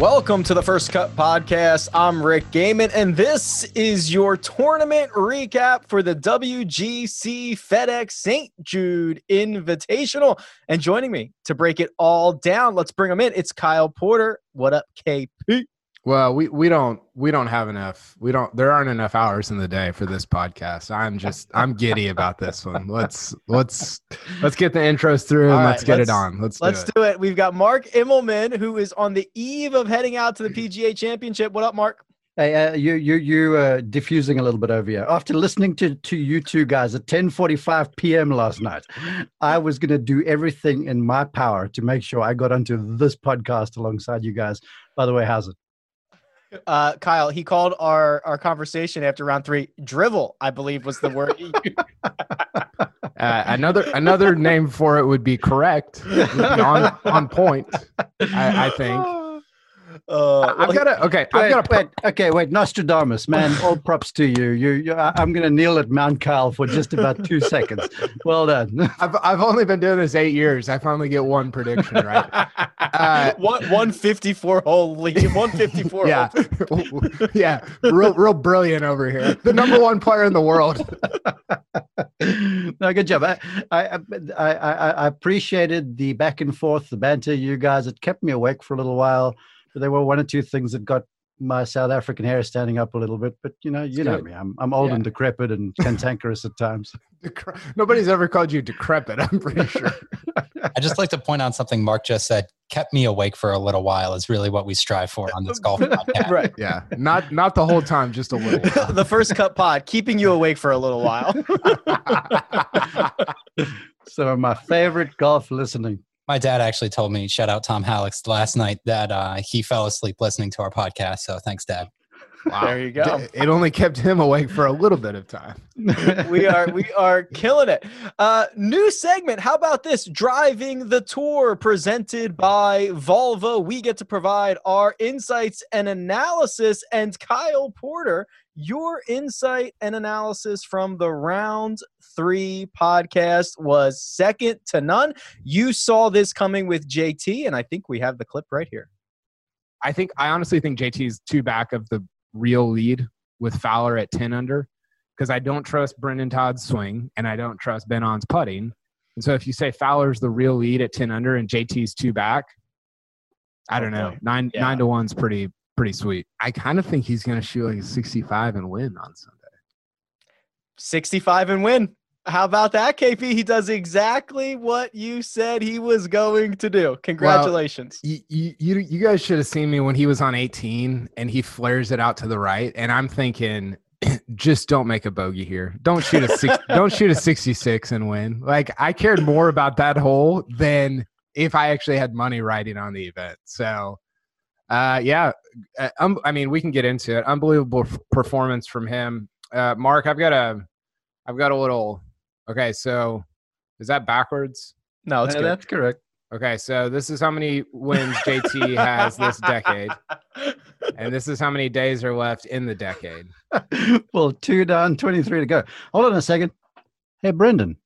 Welcome to the First Cut Podcast. I'm Rick Gehman, and this is your tournament recap for the WGC FedEx St. Jude Invitational. And joining me to break it all down, let's bring him in. It's Kyle Porter. What up, KP? Well, we, we don't we don't have enough. We don't there aren't enough hours in the day for this podcast. I'm just I'm giddy about this one. Let's let's let's get the intros through and right, let's get let's, it on. Let's do let's it. do it. We've got Mark Immelman who is on the eve of heading out to the PGA Championship. What up, Mark? Hey, uh, you you you uh, diffusing a little bit over here. After listening to to you two guys at 10:45 p.m. last night, I was going to do everything in my power to make sure I got onto this podcast alongside you guys. By the way, how's it? Uh, Kyle, he called our our conversation after round three drivel. I believe was the word. uh, another another name for it would be correct, on on point. I, I think. Uh, I've got to okay. Wait, I've got to wait. Okay, wait. Nostradamus, man. All props to you. You, you I'm going to kneel at Mount Kyle for just about two seconds. Well done. I've I've only been doing this eight years. I finally get one prediction right. Uh, one one fifty four hole lead. One fifty four. yeah, yeah. Real real brilliant over here. The number one player in the world. no, good job. I, I I I appreciated the back and forth, the banter. You guys, it kept me awake for a little while there were one or two things that got my South African hair standing up a little bit, but you know, you know me. I'm I'm old yeah. and decrepit and cantankerous at times. Nobody's ever called you decrepit. I'm pretty sure. I just like to point out something Mark just said. Kept me awake for a little while is really what we strive for on this golf podcast. right. Yeah. Not not the whole time, just a little. While. the first cut pod, keeping you awake for a little while. Some of my favorite golf listening my dad actually told me, shout out Tom Hallex last night, that uh, he fell asleep listening to our podcast. So thanks, Dad. Wow. There you go. It only kept him awake for a little bit of time. we are we are killing it. Uh, new segment. How about this? Driving the tour, presented by Volvo. We get to provide our insights and analysis. And Kyle Porter your insight and analysis from the round three podcast was second to none. You saw this coming with JT, and I think we have the clip right here. I think I honestly think JT is two back of the real lead with Fowler at 10 under because I don't trust Brendon Todd's swing and I don't trust Ben An's putting. And so if you say Fowler's the real lead at 10 under and JT's two back, I don't know. Nine yeah. nine to one's pretty pretty sweet. I kind of think he's going to shoot like a 65 and win on Sunday. 65 and win. How about that, KP? He does exactly what you said he was going to do. Congratulations. Well, you, you, you guys should have seen me when he was on 18 and he flares it out to the right. And I'm thinking, just don't make a bogey here. Don't shoot a six, don't shoot a 66 and win. Like I cared more about that hole than if I actually had money riding on the event. So uh, yeah, uh, um, I mean, we can get into it. Unbelievable performance from him. Uh, Mark, I've got a, I've got a little. Okay, so is that backwards? No, that's, that's correct. Okay, so this is how many wins JT has this decade, and this is how many days are left in the decade. well, two down, twenty-three to go. Hold on a second. Hey, Brendon,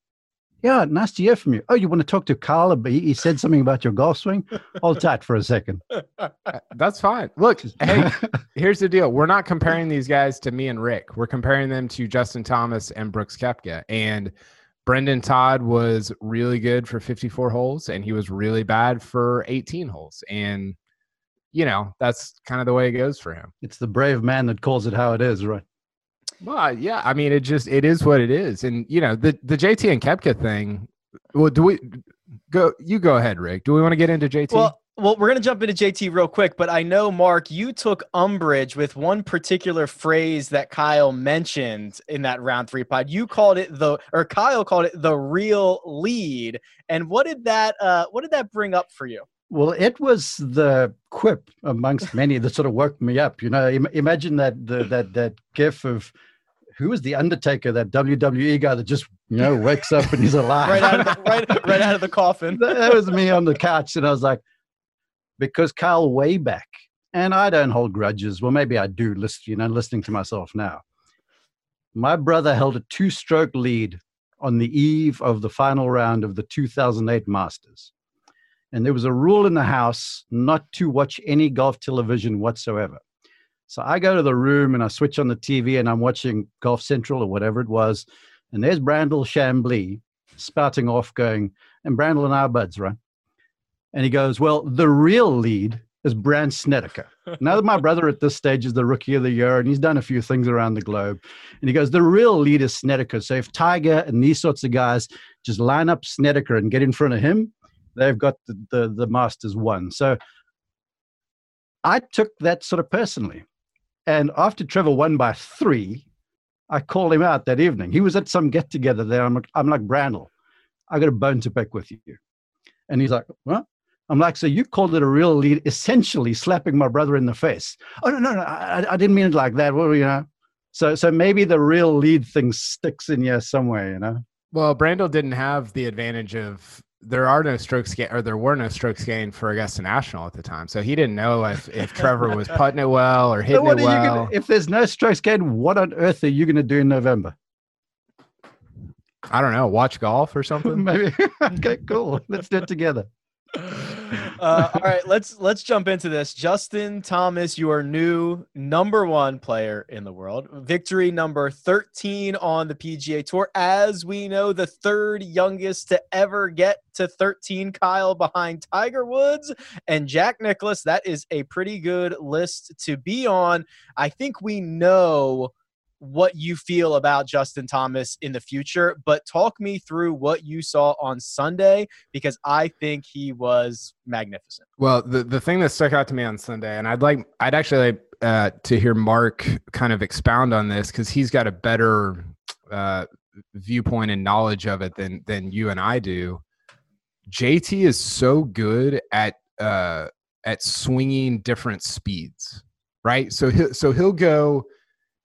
yeah, nice to hear from you. Oh, you want to talk to Carl? He, he said something about your golf swing. Hold tight for a second. Uh, that's fine. Look, hey, here's the deal. We're not comparing these guys to me and Rick. We're comparing them to Justin Thomas and Brooks Koepka. And Brendon Todd was really good for 54 holes, and he was really bad for 18 holes. And you know, that's kind of the way it goes for him. It's the brave man that calls it how it is, right? Well, yeah. I mean, it just it is what it is, and you know the the JT and Koepka thing. Well, do we go? You go ahead, Rick. Do we want to get into JT? Well, well, we're going to jump into JT real quick, but I know, Mark, you took umbrage with one particular phrase that Kyle mentioned in that round three pod. You called it the, or Kyle called it the real lead. And what did that, uh, what did that bring up for you? Well, it was the quip amongst many that sort of woke me up. You know, Im- imagine that the, that that gif of who was the Undertaker, that WWE guy that just you know wakes up and he's alive, right out of the, right, right out of the coffin. that was me on the couch, and I was like, because Kyle way back, and I don't hold grudges. Well, maybe I do. List, you know, listening to myself now. My brother held a two-stroke lead on the eve of the final round of the 2008 Masters, and there was a rule in the house not to watch any golf television whatsoever. So I go to the room and I switch on the TV and I'm watching Golf Central or whatever it was, and there's Brandel Chamblee spouting off, going, and Brandel and our buds, right? And he goes, Well, the real lead is Brandt Snedeker. now that my brother at this stage is the rookie of the year and he's done a few things around the globe. And he goes, The real lead is Snedeker. So if Tiger and these sorts of guys just line up Snedeker and get in front of him, they've got the, the, the Masters won. So I took that sort of personally. And after Trevor won by three, I called him out that evening. He was at some get together there. I'm like, I'm like, Brandel, I got a bone to pick with you. And he's like, What? I'm like, so you called it a real lead, essentially slapping my brother in the face. Oh no, no, no, I, I didn't mean it like that. Well, you know, so so maybe the real lead thing sticks in you somewhere, you know. Well, Brandel didn't have the advantage of there are no strokes gained or there were no strokes gained for Augusta National at the time, so he didn't know if, if Trevor was putting it well or hitting it well. Gonna, if there's no strokes gained, what on earth are you going to do in November? I don't know. Watch golf or something. Maybe. okay, cool. Let's do it together. Uh, all right, let's let's jump into this. Justin Thomas, your new number one player in the world, victory number thirteen on the PGA Tour. As we know, the third youngest to ever get to thirteen. Kyle behind Tiger Woods and Jack Nicklaus. That is a pretty good list to be on. I think we know what you feel about Justin Thomas in the future, but talk me through what you saw on Sunday because I think he was magnificent. Well, the the thing that stuck out to me on Sunday, and I'd like I'd actually like uh, to hear Mark kind of expound on this because he's got a better uh, viewpoint and knowledge of it than than you and I do. JT is so good at uh, at swinging different speeds, right? So he so he'll go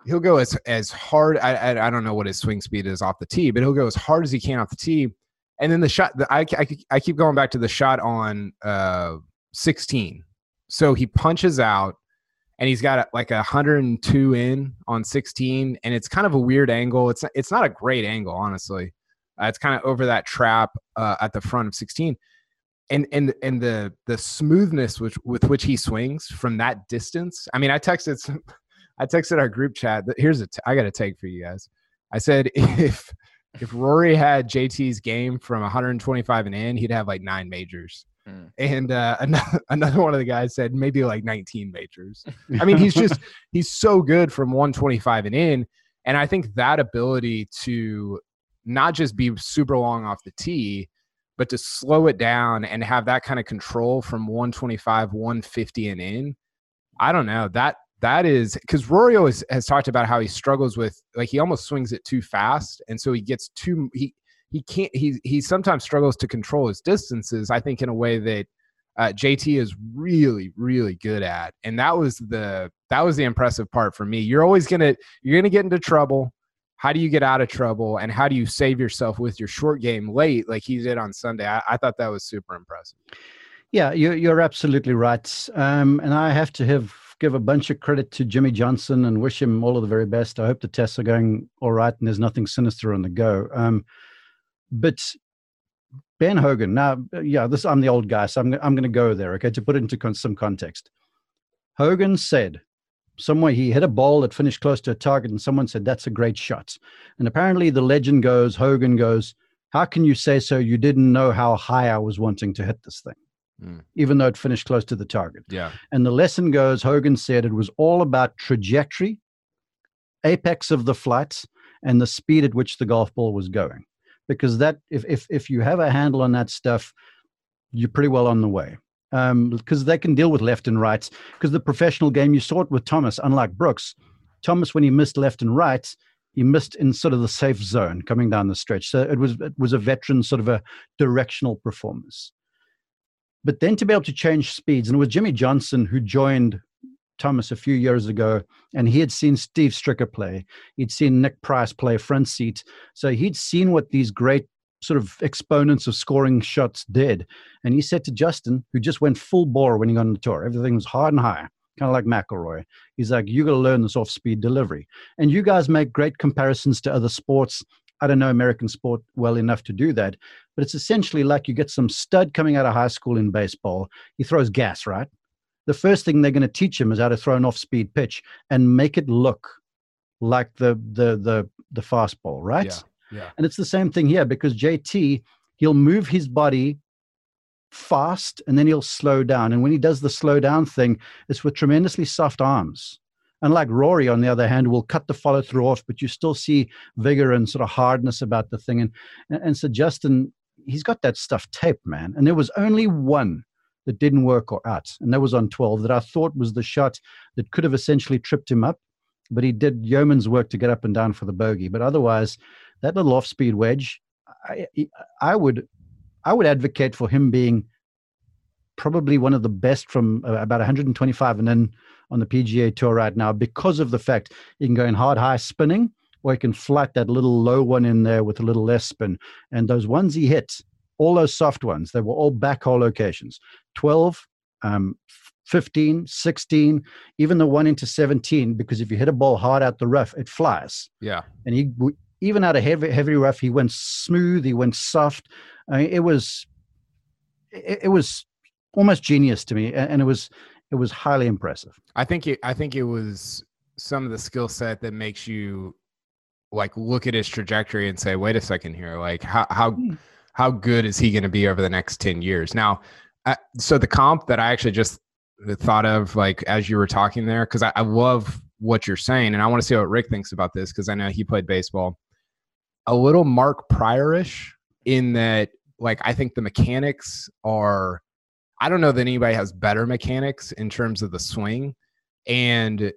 he'll go as as hard. I, I, I don't know what his swing speed is off the tee, but he'll go as hard as he can off the tee. And then the shot, the, I, I I keep going back to the shot on uh 16. So he punches out, and he's got like a 102 in on 16, and it's kind of a weird angle. It's it's not a great angle, honestly. Uh, it's kind of over that trap uh, at the front of 16 and and and the the smoothness which with which he swings from that distance. I mean, I texted some, I texted our group chat. Here's a t- I got a take for you guys. I said if if Rory had JT's game from 125 and in, he'd have like nine majors. Hmm. And uh, another, another one of the guys said maybe like 19 majors. I mean, he's just he's so good from 125 and in, and I think that ability to not just be super long off the tee, but to slow it down and have that kind of control from 125, 150 and in. I don't know that that is because Rory always has talked about how he struggles with like he almost swings it too fast, and so he gets too he he can't he he sometimes struggles to control his distances. I think in a way that uh, JT is really really good at, and that was the that was the impressive part for me. You're always gonna you're gonna get into trouble. How do you get out of trouble, and how do you save yourself with your short game late, like he did on Sunday? I, I thought that was super impressive. Yeah, you're, you're absolutely right. Um, and I have to have give a bunch of credit to Jimmy Johnson and wish him all of the very best. I hope the tests are going all right and there's nothing sinister on the go. Um, but Ben Hogan, now, yeah, this I'm the old guy, so I'm I'm going to go there. Okay, to put it into con- some context, Hogan said somewhere he hit a ball that finished close to a target, and someone said that's a great shot. And apparently, the legend goes, Hogan goes, "How can you say so? You didn't know how high I was wanting to hit this thing." Mm. even though it finished close to the target. Yeah. And the lesson goes Hogan said it was all about trajectory apex of the flight and the speed at which the golf ball was going. Because that, if if if you have a handle on that stuff, you're pretty well on the way. Um, because they can deal with left and rights. Because the professional game, you saw it with Thomas, unlike Brooks. Thomas, when he missed left and right, he missed in sort of the safe zone coming down the stretch. So it was it was a veteran sort of a directional performance. But then to be able to change speeds, and it was Jimmy Johnson who joined Thomas a few years ago, and he had seen Steve Stricker play. He'd seen Nick Price play front seat. So he'd seen what these great sort of exponents of scoring shots did. And he said to Justin, who just went full bore when he got on the tour, everything was hard and high, kind of like McIlroy. He's like, you got to learn this off speed delivery. And you guys make great comparisons to other sports. I don't know American sport well enough to do that, but it's essentially like you get some stud coming out of high school in baseball. He throws gas, right? the first thing they're going to teach him is how to throw an off-speed pitch and make it look like the the the the fastball, right? Yeah. yeah. And it's the same thing here because JT he'll move his body fast and then he'll slow down. And when he does the slow down thing, it's with tremendously soft arms. Unlike Rory, on the other hand, will cut the follow through off, but you still see vigor and sort of hardness about the thing. And and so Justin, he's got that stuff taped, man. And there was only one that didn't work or out. And that was on 12 that I thought was the shot that could have essentially tripped him up. But he did yeoman's work to get up and down for the bogey. But otherwise, that little off speed wedge, I, I would I would advocate for him being probably one of the best from uh, about 125 and then on the PGA Tour right now because of the fact he can go in hard high spinning or he can flat that little low one in there with a little less spin. And those ones he hit, all those soft ones, they were all backhole locations. 12, um, 15, 16, even the one into 17, because if you hit a ball hard out the rough, it flies. Yeah. And he, even out of heavy, heavy rough, he went smooth, he went soft. I mean, it was, it, it was almost genius to me. And it was, it was highly impressive. I think it, I think it was some of the skill set that makes you like look at his trajectory and say, wait a second here, like how, how, hmm. how good is he going to be over the next 10 years? Now, uh, so the comp that I actually just thought of, like as you were talking there, because I, I love what you're saying, and I want to see what Rick thinks about this because I know he played baseball. A little Mark Priorish in that, like I think the mechanics are. I don't know that anybody has better mechanics in terms of the swing, and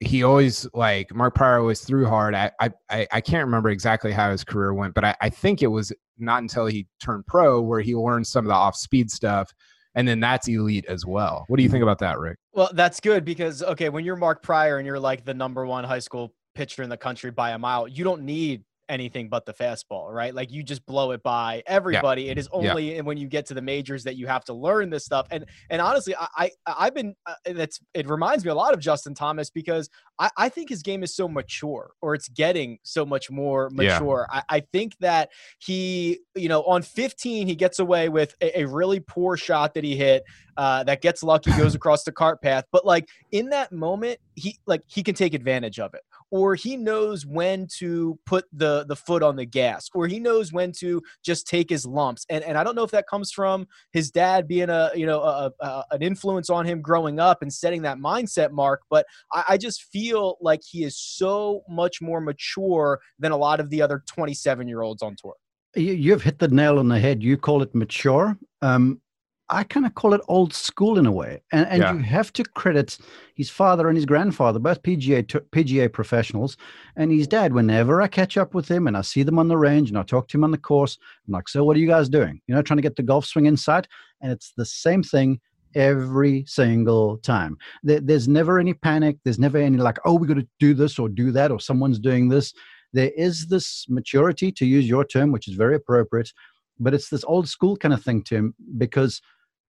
he always like Mark Prior always threw hard. I I I can't remember exactly how his career went, but I, I think it was not until he turned pro where he learned some of the off speed stuff. And then that's elite as well. What do you think about that, Rick? Well, that's good because okay, when you're Mark Prior and you're like the number one high school pitcher in the country by a mile, you don't need anything but the fastball, right? Like you just blow it by everybody. Yeah. It is only yeah. when you get to the majors that you have to learn this stuff. And and honestly, I, I have been uh, that's it reminds me a lot of Justin Thomas because I, I think his game is so mature, or it's getting so much more mature. Yeah. I, I think that he, you know, on 15 he gets away with a, a really poor shot that he hit uh, that gets lucky, goes across the cart path. But like in that moment, he like he can take advantage of it or he knows when to put the the foot on the gas or he knows when to just take his lumps and and I don't know if that comes from his dad being a you know a, a, an influence on him growing up and setting that mindset mark but I, I just feel like he is so much more mature than a lot of the other 27 year olds on tour you've hit the nail on the head you call it mature um, I kind of call it old school in a way. And, and yeah. you have to credit his father and his grandfather, both PGA PGA professionals, and his dad. Whenever I catch up with him and I see them on the range and I talk to him on the course, I'm like, "So, what are you guys doing? You know, trying to get the golf swing inside?" And it's the same thing every single time. There, there's never any panic. There's never any like, "Oh, we got to do this or do that," or someone's doing this. There is this maturity, to use your term, which is very appropriate, but it's this old school kind of thing to him because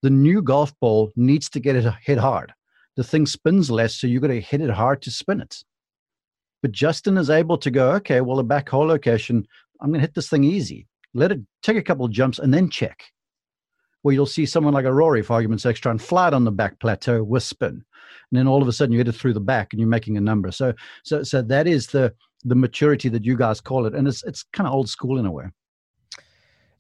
the new golf ball needs to get it hit hard. The thing spins less, so you've got to hit it hard to spin it. But Justin is able to go, okay, well, a back hole location, I'm going to hit this thing easy. Let it take a couple jumps and then check. Where you'll see someone like a Rory, for argument's sake, try and flat on the back plateau with spin. And then all of a sudden you hit it through the back and you're making a number. So, so, so that is the the maturity that you guys call it. And it's, it's kind of old school in a way.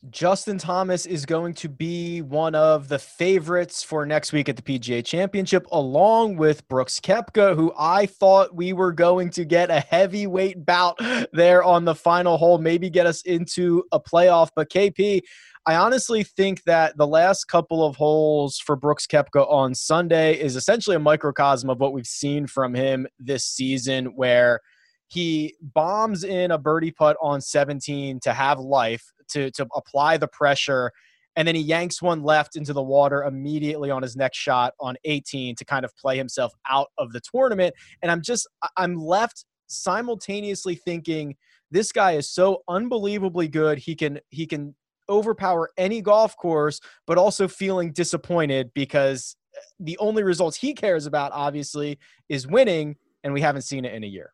Justin Thomas is going to be one of the favorites for next week at the PGA Championship, along with Brooks Koepka, who I thought we were going to get a heavyweight bout there on the final hole, maybe get us into a playoff. But KP, I honestly think that the last couple of holes for Brooks Koepka on Sunday is essentially a microcosm of what we've seen from him this season, where he bombs in a birdie putt on 17 to have life to to apply the pressure and then he yanks one left into the water immediately on his next shot on 18 to kind of play himself out of the tournament. And i'm just i'm left simultaneously thinking this guy is so unbelievably good. He can he can overpower any golf course but also feeling disappointed because the only results he cares about obviously is winning and we haven't seen it in a year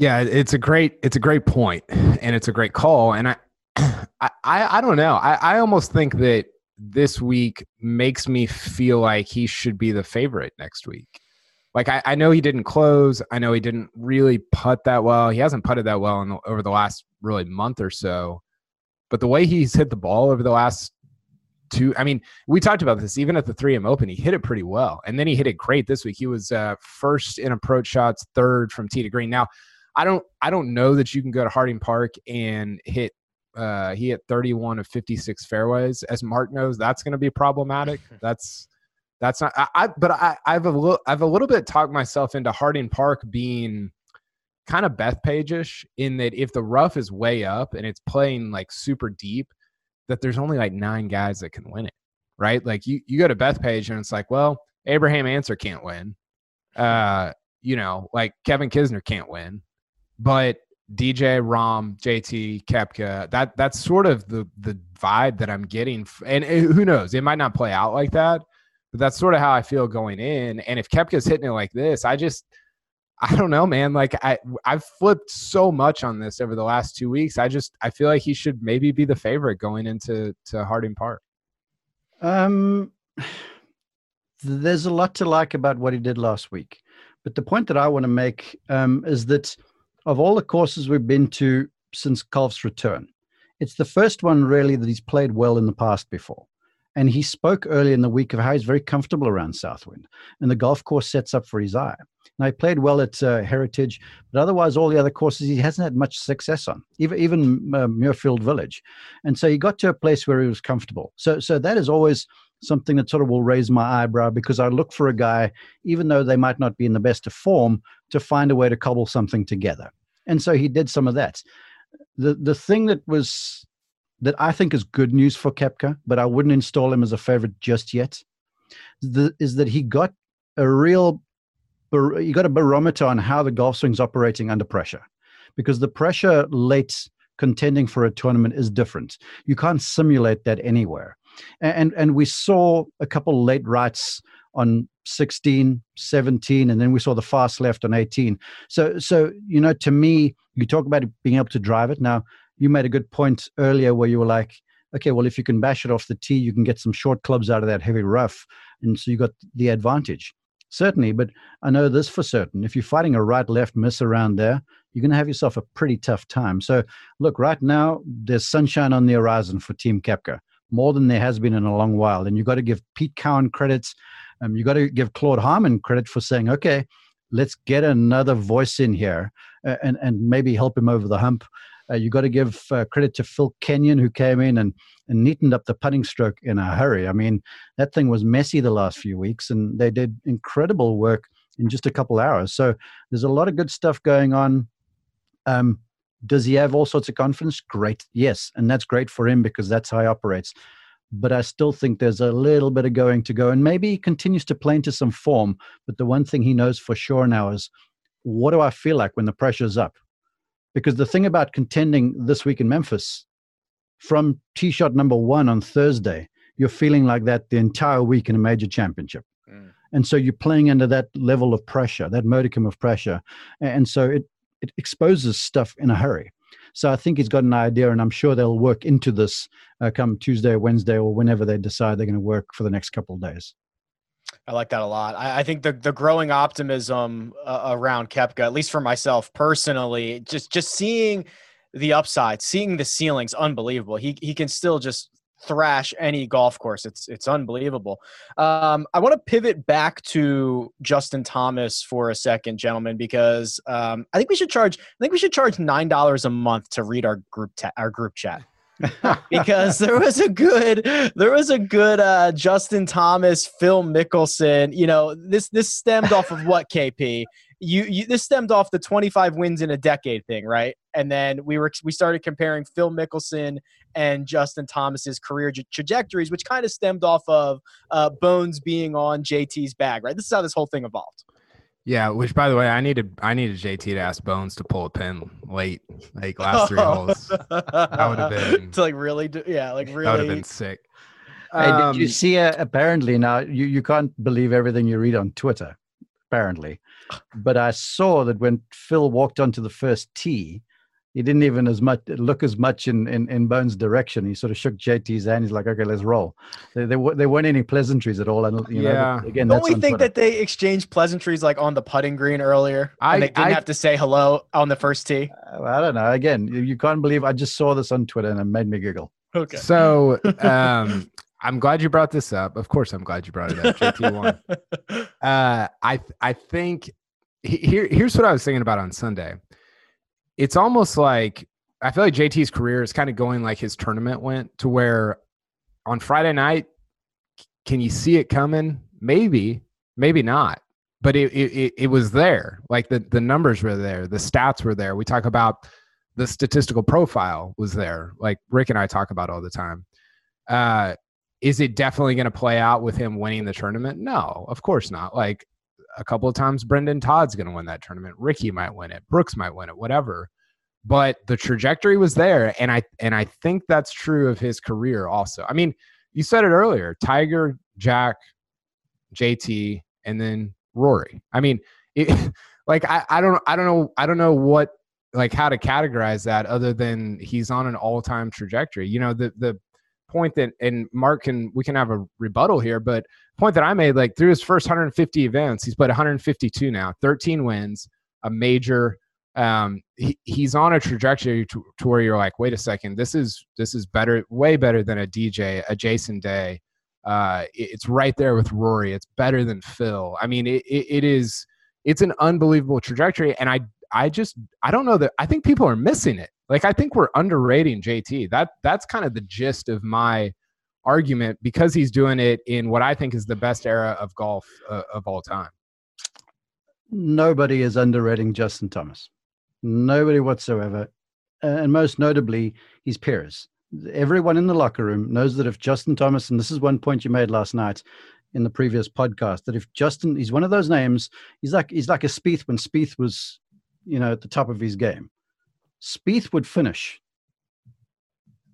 yeah, it's a great it's a great point, and it's a great call. And I I I don't know. I, I almost think that this week makes me feel like he should be the favorite next week. Like I, I know he didn't close. I know he didn't really putt that well. He hasn't putted that well the, over the last really month or so. But the way he's hit the ball over the last two, I mean, we talked about this even at the 3M Open. He hit it pretty well, and then he hit it great this week. He was uh, first in approach shots, third from tee to green. Now I don't I don't know that you can go to Harding Park and hit uh he hit 31 of 56 fairways. As Mark knows that's going to be problematic. That's that's not I, I but I I've a little I've a little bit talked myself into Harding Park being kind of Bethpage-ish in that if the rough is way up and it's playing like super deep that there's only like nine guys that can win it right? Like you you go to Beth Bethpage and it's like well Abraham Ancer can't win. Uh you know like Kevin Kisner can't win but DJ, Rahm, JT, Koepka, that that's sort of the the vibe that I'm getting. And who knows, it might not play out like that, but that's sort of how I feel going in. And if Koepka's hitting it like this, I just I don't know, man. Like I I've flipped so much on this over the last two weeks. I just I feel like he should maybe be the favorite going into to Harding Park. Um, there's a lot to like about what he did last week, but the point that I want to make um, is that of all the courses we've been to since Golf's return, it's the first one really that he's played well in the past before. And he spoke early in the week of how he's very comfortable around Southwind, and the golf course sets up for his eye. Now he played well at uh, Heritage, but otherwise all the other courses he hasn't had much success on, even even uh, Muirfield Village, and so he got to a place where he was comfortable. So so that is always something that sort of will raise my eyebrow because I look for a guy, even though they might not be in the best of form, to find a way to cobble something together. And so he did some of that. The the thing that was that I think is good news for Koepka, but I wouldn't install him as a favorite just yet, the, is that he got a real you got a barometer on how the golf swing's operating under pressure because the pressure late contending for a tournament is different. You can't simulate that anywhere. And and we saw a couple late rights on 16, 17, and then we saw the fast left on 18. So, so you know, to me, you talk about being able to drive it. Now, you made a good point earlier where you were like, okay, well, if you can bash it off the tee, you can get some short clubs out of that heavy rough, and so you got the advantage. Certainly, but I know this for certain. If you're fighting a right-left miss around there, you're going to have yourself a pretty tough time. So, look, right now there's sunshine on the horizon for Team Koepka, more than there has been in a long while, and you've got to give Pete Cowan credits um, you got to give Claude Harmon credit for saying, okay, let's get another voice in here uh, and, and maybe help him over the hump. Uh, you got to give uh, credit to Phil Kenyon, who came in and, and neatened up the putting stroke in a hurry. I mean, that thing was messy the last few weeks, and they did incredible work in just a couple hours. So there's a lot of good stuff going on. Um, does he have all sorts of confidence? Great, yes, and that's great for him because that's how he operates but I still think there's a little bit of going to go. And maybe he continues to play into some form. But the one thing he knows for sure now is what do I feel like when the pressure's up? Because the thing about contending this week in Memphis, from tee shot number one on Thursday, you're feeling like that the entire week in a major championship. Mm. And so you're playing under that level of pressure, that modicum of pressure. And so it, it exposes stuff in a hurry. So I think he's got an idea, and I'm sure they'll work into this uh, come Tuesday, Wednesday, or whenever they decide they're going to work for the next couple of days. I like that a lot. I, I think the the growing optimism uh, around Koepka, at least for myself personally, just just seeing the upside, seeing the ceilings, unbelievable. He he can still just thrash any golf course. It's it's unbelievable. Um, I want to pivot back to Justin Thomas for a second, gentlemen, because um, I think we should charge. I think we should charge nine dollars a month to read our group ta- our group chat. because there was a good there was a good uh, Justin Thomas, Phil Mickelson. You know, this this stemmed off of what KP. You, you this stemmed off the 25 wins in a decade thing, right? And then we were we started comparing Phil Mickelson and Justin Thomas's career tra- trajectories, which kind of stemmed off of uh, Bones being on JT's bag, right? This is how this whole thing evolved. Yeah, which by the way, I needed I needed JT to ask Bones to pull a pin late, like last three holes. That would have been to like really, do, yeah, like really. that would have been sick. Hey, did you Um, see? Uh, apparently, now you, you can't believe everything you read on Twitter. Apparently, but I saw that when Phil walked onto the first tee, he didn't even as much look as much in, in, in Bones' direction. He sort of shook JT's hand. He's like, "Okay, let's roll." There, there, wa- there weren't any pleasantries at all. And you know, Yeah. but again, Don't that's we think Twitter. that they exchanged pleasantries like on the putting green earlier? I- and they didn't I- have to say hello on the first tee. Uh, I don't know. Again, you, you can't believe. I just saw this on Twitter and it made me giggle. Okay. So um, I'm glad you brought this up. Of course, I'm glad you brought it up. JT won. Uh, I I think he- here here's what I was thinking about on Sunday. It's almost like I feel like JT's career is kind of going like his tournament went to where on Friday night, can you see it coming? Maybe, maybe not. But it it, it, was there. Like the the numbers were there, the stats were there. We talk about the statistical profile was there, like Rick and I talk about all the time. Uh, is it definitely going to play out with him winning the tournament? No, of course not. Like a couple of times, Brendon Todd's going to win that tournament. Rickie might win it. Brooks might win it. Whatever. But the trajectory was there, and I and I think that's true of his career also. I mean, you said it earlier: Tiger, Jack, JT, and then Rory. I mean, it, like I, I don't I don't know I don't know what like how to categorize that other than he's on an all-time trajectory. You know, the the point that and Mark can we can have a rebuttal here, but point that I made like through his first 150 events, he's played 152 now, 13 wins, a major. Um, he, he's on a trajectory to, to where you're like, wait a second, this is this is better, way better than a DJ, a Jason Day. Uh, it- it's right there with Rory. It's better than Phil. I mean, it, it, it is. It's an unbelievable trajectory, and I I just I don't know that I think people are missing it. Like I think we're underrating JT. That that's kind of the gist of my argument because he's doing it in what I think is the best era of golf uh, of all time. Nobody is underrating Justin Thomas. Nobody whatsoever. And most notably, his peers. Everyone in the locker room knows that if Justin Thomas, and this is one point you made last night in the previous podcast, that if Justin, he's one of those names, he's like he's like a Spieth when Spieth was, you know, at the top of his game. Spieth would finish.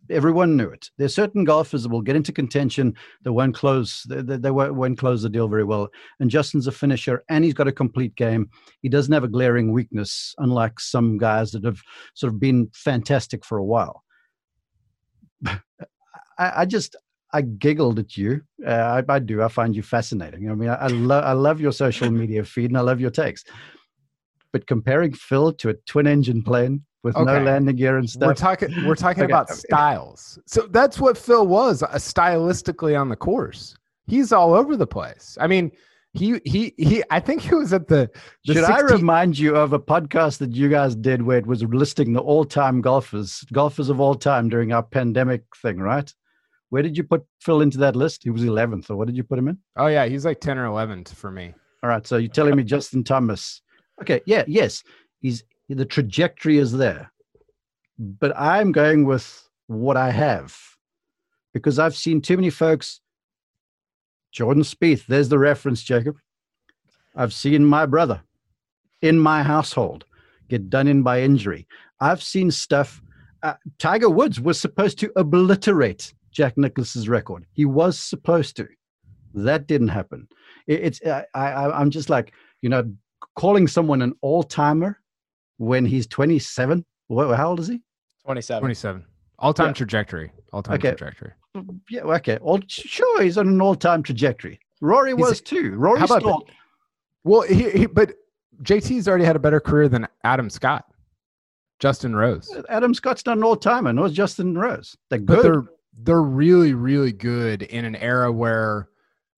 Everyone knew it. There's certain golfers that will get into contention that won't close. They, they, they won't close the deal very well. And Justin's a finisher, and he's got a complete game. He doesn't have a glaring weakness, unlike some guys that have sort of been fantastic for a while. I, I just I giggled at you. Uh, I, I do. I find you fascinating. I mean, I, I I love your social media feed, and I love your takes. But comparing Phil to a twin-engine plane with no landing gear and We're stuff, talking we're talking Okay. about styles. So that's what Phil was uh, stylistically on the course. He's all over the place. I mean, he he he. I think he was at the. the Should I remind you of a podcast that you guys did where it was listing the all-time golfers, golfers of all time during our pandemic thing, right? Where did you put Phil into that list? He was 11th, or what did you put him in? Oh yeah, he's like ten or eleven for me. All right, so you're telling me Justin Thomas? Okay, yeah, yes, he's the trajectory is there, but I'm going with what I have because I've seen too many folks. Jordan Spieth, there's the reference, Jacob. I've seen my brother in my household get done in by injury. I've seen stuff. Uh, Tiger Woods was supposed to obliterate Jack Nicklaus's record. He was supposed to. That didn't happen. It, it's I, I I'm just like you know calling someone an all timer when he's 27. What, how old is he? 27. Twenty-seven. All-time Yeah. trajectory. All-time Okay. trajectory. Yeah, okay. All, sure, he's on an all time trajectory. Rory He's- was too. Rory How about still. Well, he, he but JT's already had a better career than Adam Scott. Justin Rose. Adam Scott's not an all timer, nor is Justin Rose. They're good. But they're they're really really good in an era where,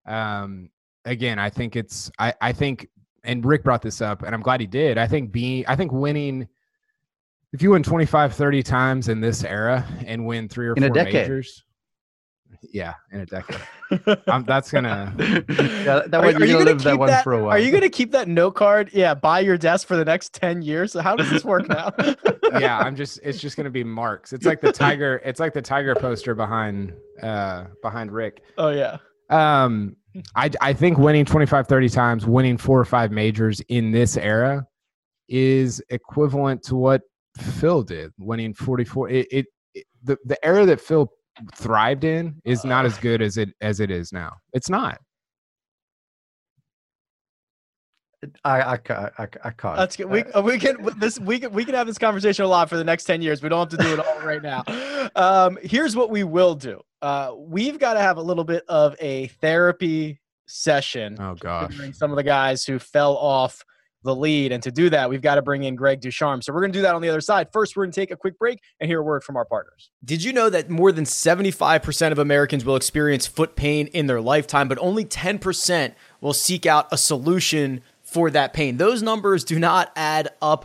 um, again, I think it's I I think and Rick brought this up, and I'm glad he did. I think being I think winning. If you win 25, 30 times in this era and win three or In a four decade. majors, yeah, in a decade, um, that's gonna yeah, that Are- one, are you're you gonna gonna live that one that- for a while. Are you going to keep that note card? Yeah, by your desk for the next 10 years? So How does this work now? yeah, I'm just it's just gonna be marks. It's like the tiger. It's like the tiger poster behind uh behind Rick. Oh, yeah. Um, I I think winning 25, 30 times, winning four or five majors in this era is equivalent to what Phil did, winning 44. It, it, it the the era that Phil thrived in is not as good as it as it is now. It's not. I, I, ca- I, I can't. That's good. We, uh, we can this we can we can have this conversation a lot for the next 10 years. We don't have to do it all right now. Um, here's what we will do. Uh, we've got to have a little bit of a therapy session Oh gosh. some of the guys who fell off the lead. And to do that, we've got to bring in Greg Ducharme. So we're going to do that on the other side. First, we're going to take a quick break and hear a word from our partners. Did you know that more than 75% of Americans will experience foot pain in their lifetime, but only 10% will seek out a solution? For that pain. Those numbers do not add up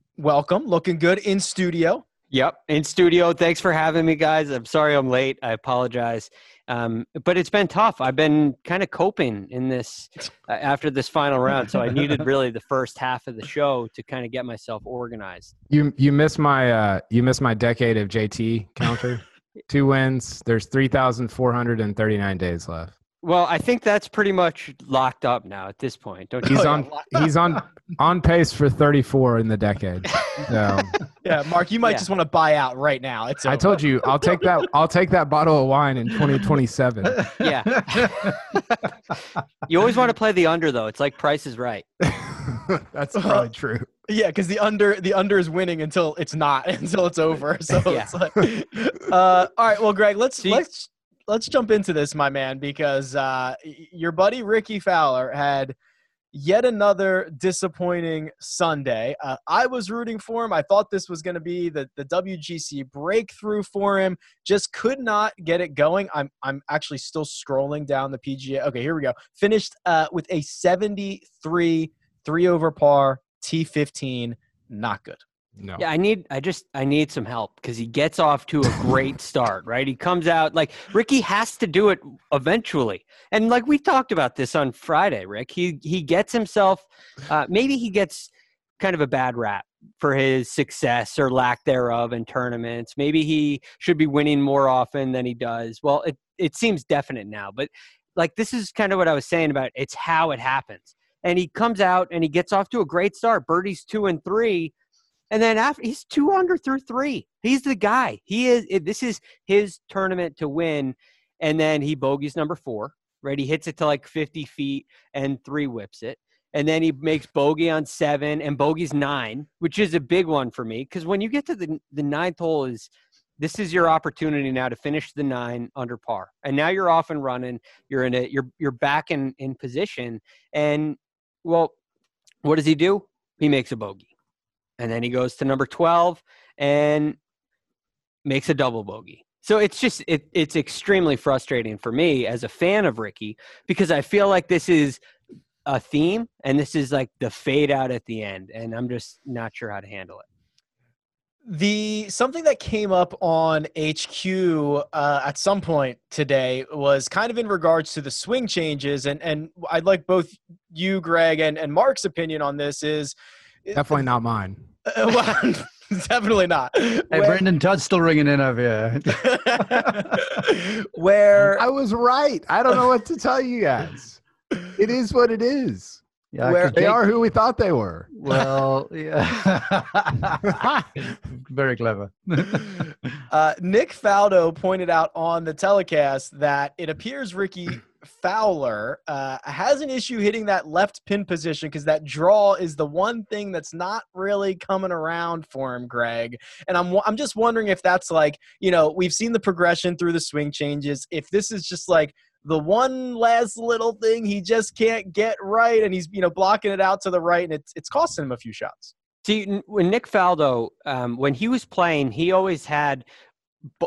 welcome. Looking good in studio. Yep, in studio. Thanks for having me, guys. I'm sorry I'm late. I apologize. Um, but it's been tough. I've been kind of coping in this uh, after this final round, so I needed really the first half of the show to kind of get myself organized. You you missed my uh you missed my decade of JT counter. Two wins. There's three thousand four hundred and thirty nine days left. Well, I think that's pretty much locked up now at this point. Don't you? He's on he's on on pace for 34 in the decade. So Yeah, Mark, you might Yeah. just want to buy out right now. It's I told you I'll take that I'll take that bottle of wine in 2027. Yeah. You always want to play the under, though. It's like Price is Right. That's probably true. Yeah, because the under the under is winning until it's not until it's over. So Yeah. it's like, uh, all right. Well, Greg, let's So you- let's let's jump into this, my man, because uh, your buddy Rickie Fowler had yet another disappointing Sunday. Uh, I was rooting for him. I thought this was going to be the, the WGC breakthrough for him. Just could not get it going. I'm I'm actually still scrolling down the PGA. Okay, here we go. Finished uh, with a 73 three over par T15. Not good. No. Yeah, I need I just I need some help because he gets off to a great start, right? He comes out like Rickie has to do it eventually. And like we talked about this on Friday, Rick. He he gets himself uh, maybe he gets kind of a bad rap for his success or lack thereof in tournaments. Maybe he should be winning more often than he does. Well, it it seems definite now, but like this is kind of what I was saying about it's how it happens. And he comes out and he gets off to a great start. Birdie's two and three and then after he's two under through three. He's the guy. He is. This is his tournament to win. And then he bogeys number four. Right, he hits it to like 50 feet and three whips it. And then he makes bogey on seven and bogey's nine, which is a big one for me because when you get to the the ninth hole is this is your opportunity now to finish the nine under par. And now you're off and running. You're in it. You're you're back in in position. And well, what does he do? He makes a bogey and then he goes to number 12 and makes a double bogey. So it's just it, it's extremely frustrating for me as a fan of Rickie because I feel like this is a theme and this is like the fade out at the end and I'm just not sure how to handle it. The something that came up on HQ uh, at some point today was kind of in regards to the swing changes, and and I'd like both you, Greg, and and Mark's opinion on this. Is definitely not mine. Uh, well, definitely not. Hey, where, Brendon Todd's still ringing in over here. where I was right. I don't know what to tell you guys. It is what it is. Yeah, where they are who we thought they were. Well, yeah. Very clever. uh, Nick Faldo pointed out on the telecast that it appears Rickie Fowler uh, has an issue hitting that left pin position because that draw is the one thing that's not really coming around for him, Greg. And I'm I'm just wondering if that's like you know we've seen the progression through the swing changes. If this is just like the one last little thing he just can't get right, and he's you know blocking it out to the right, and it's it's costing him a few shots. See, when Nick Faldo, um, when he was playing, he always had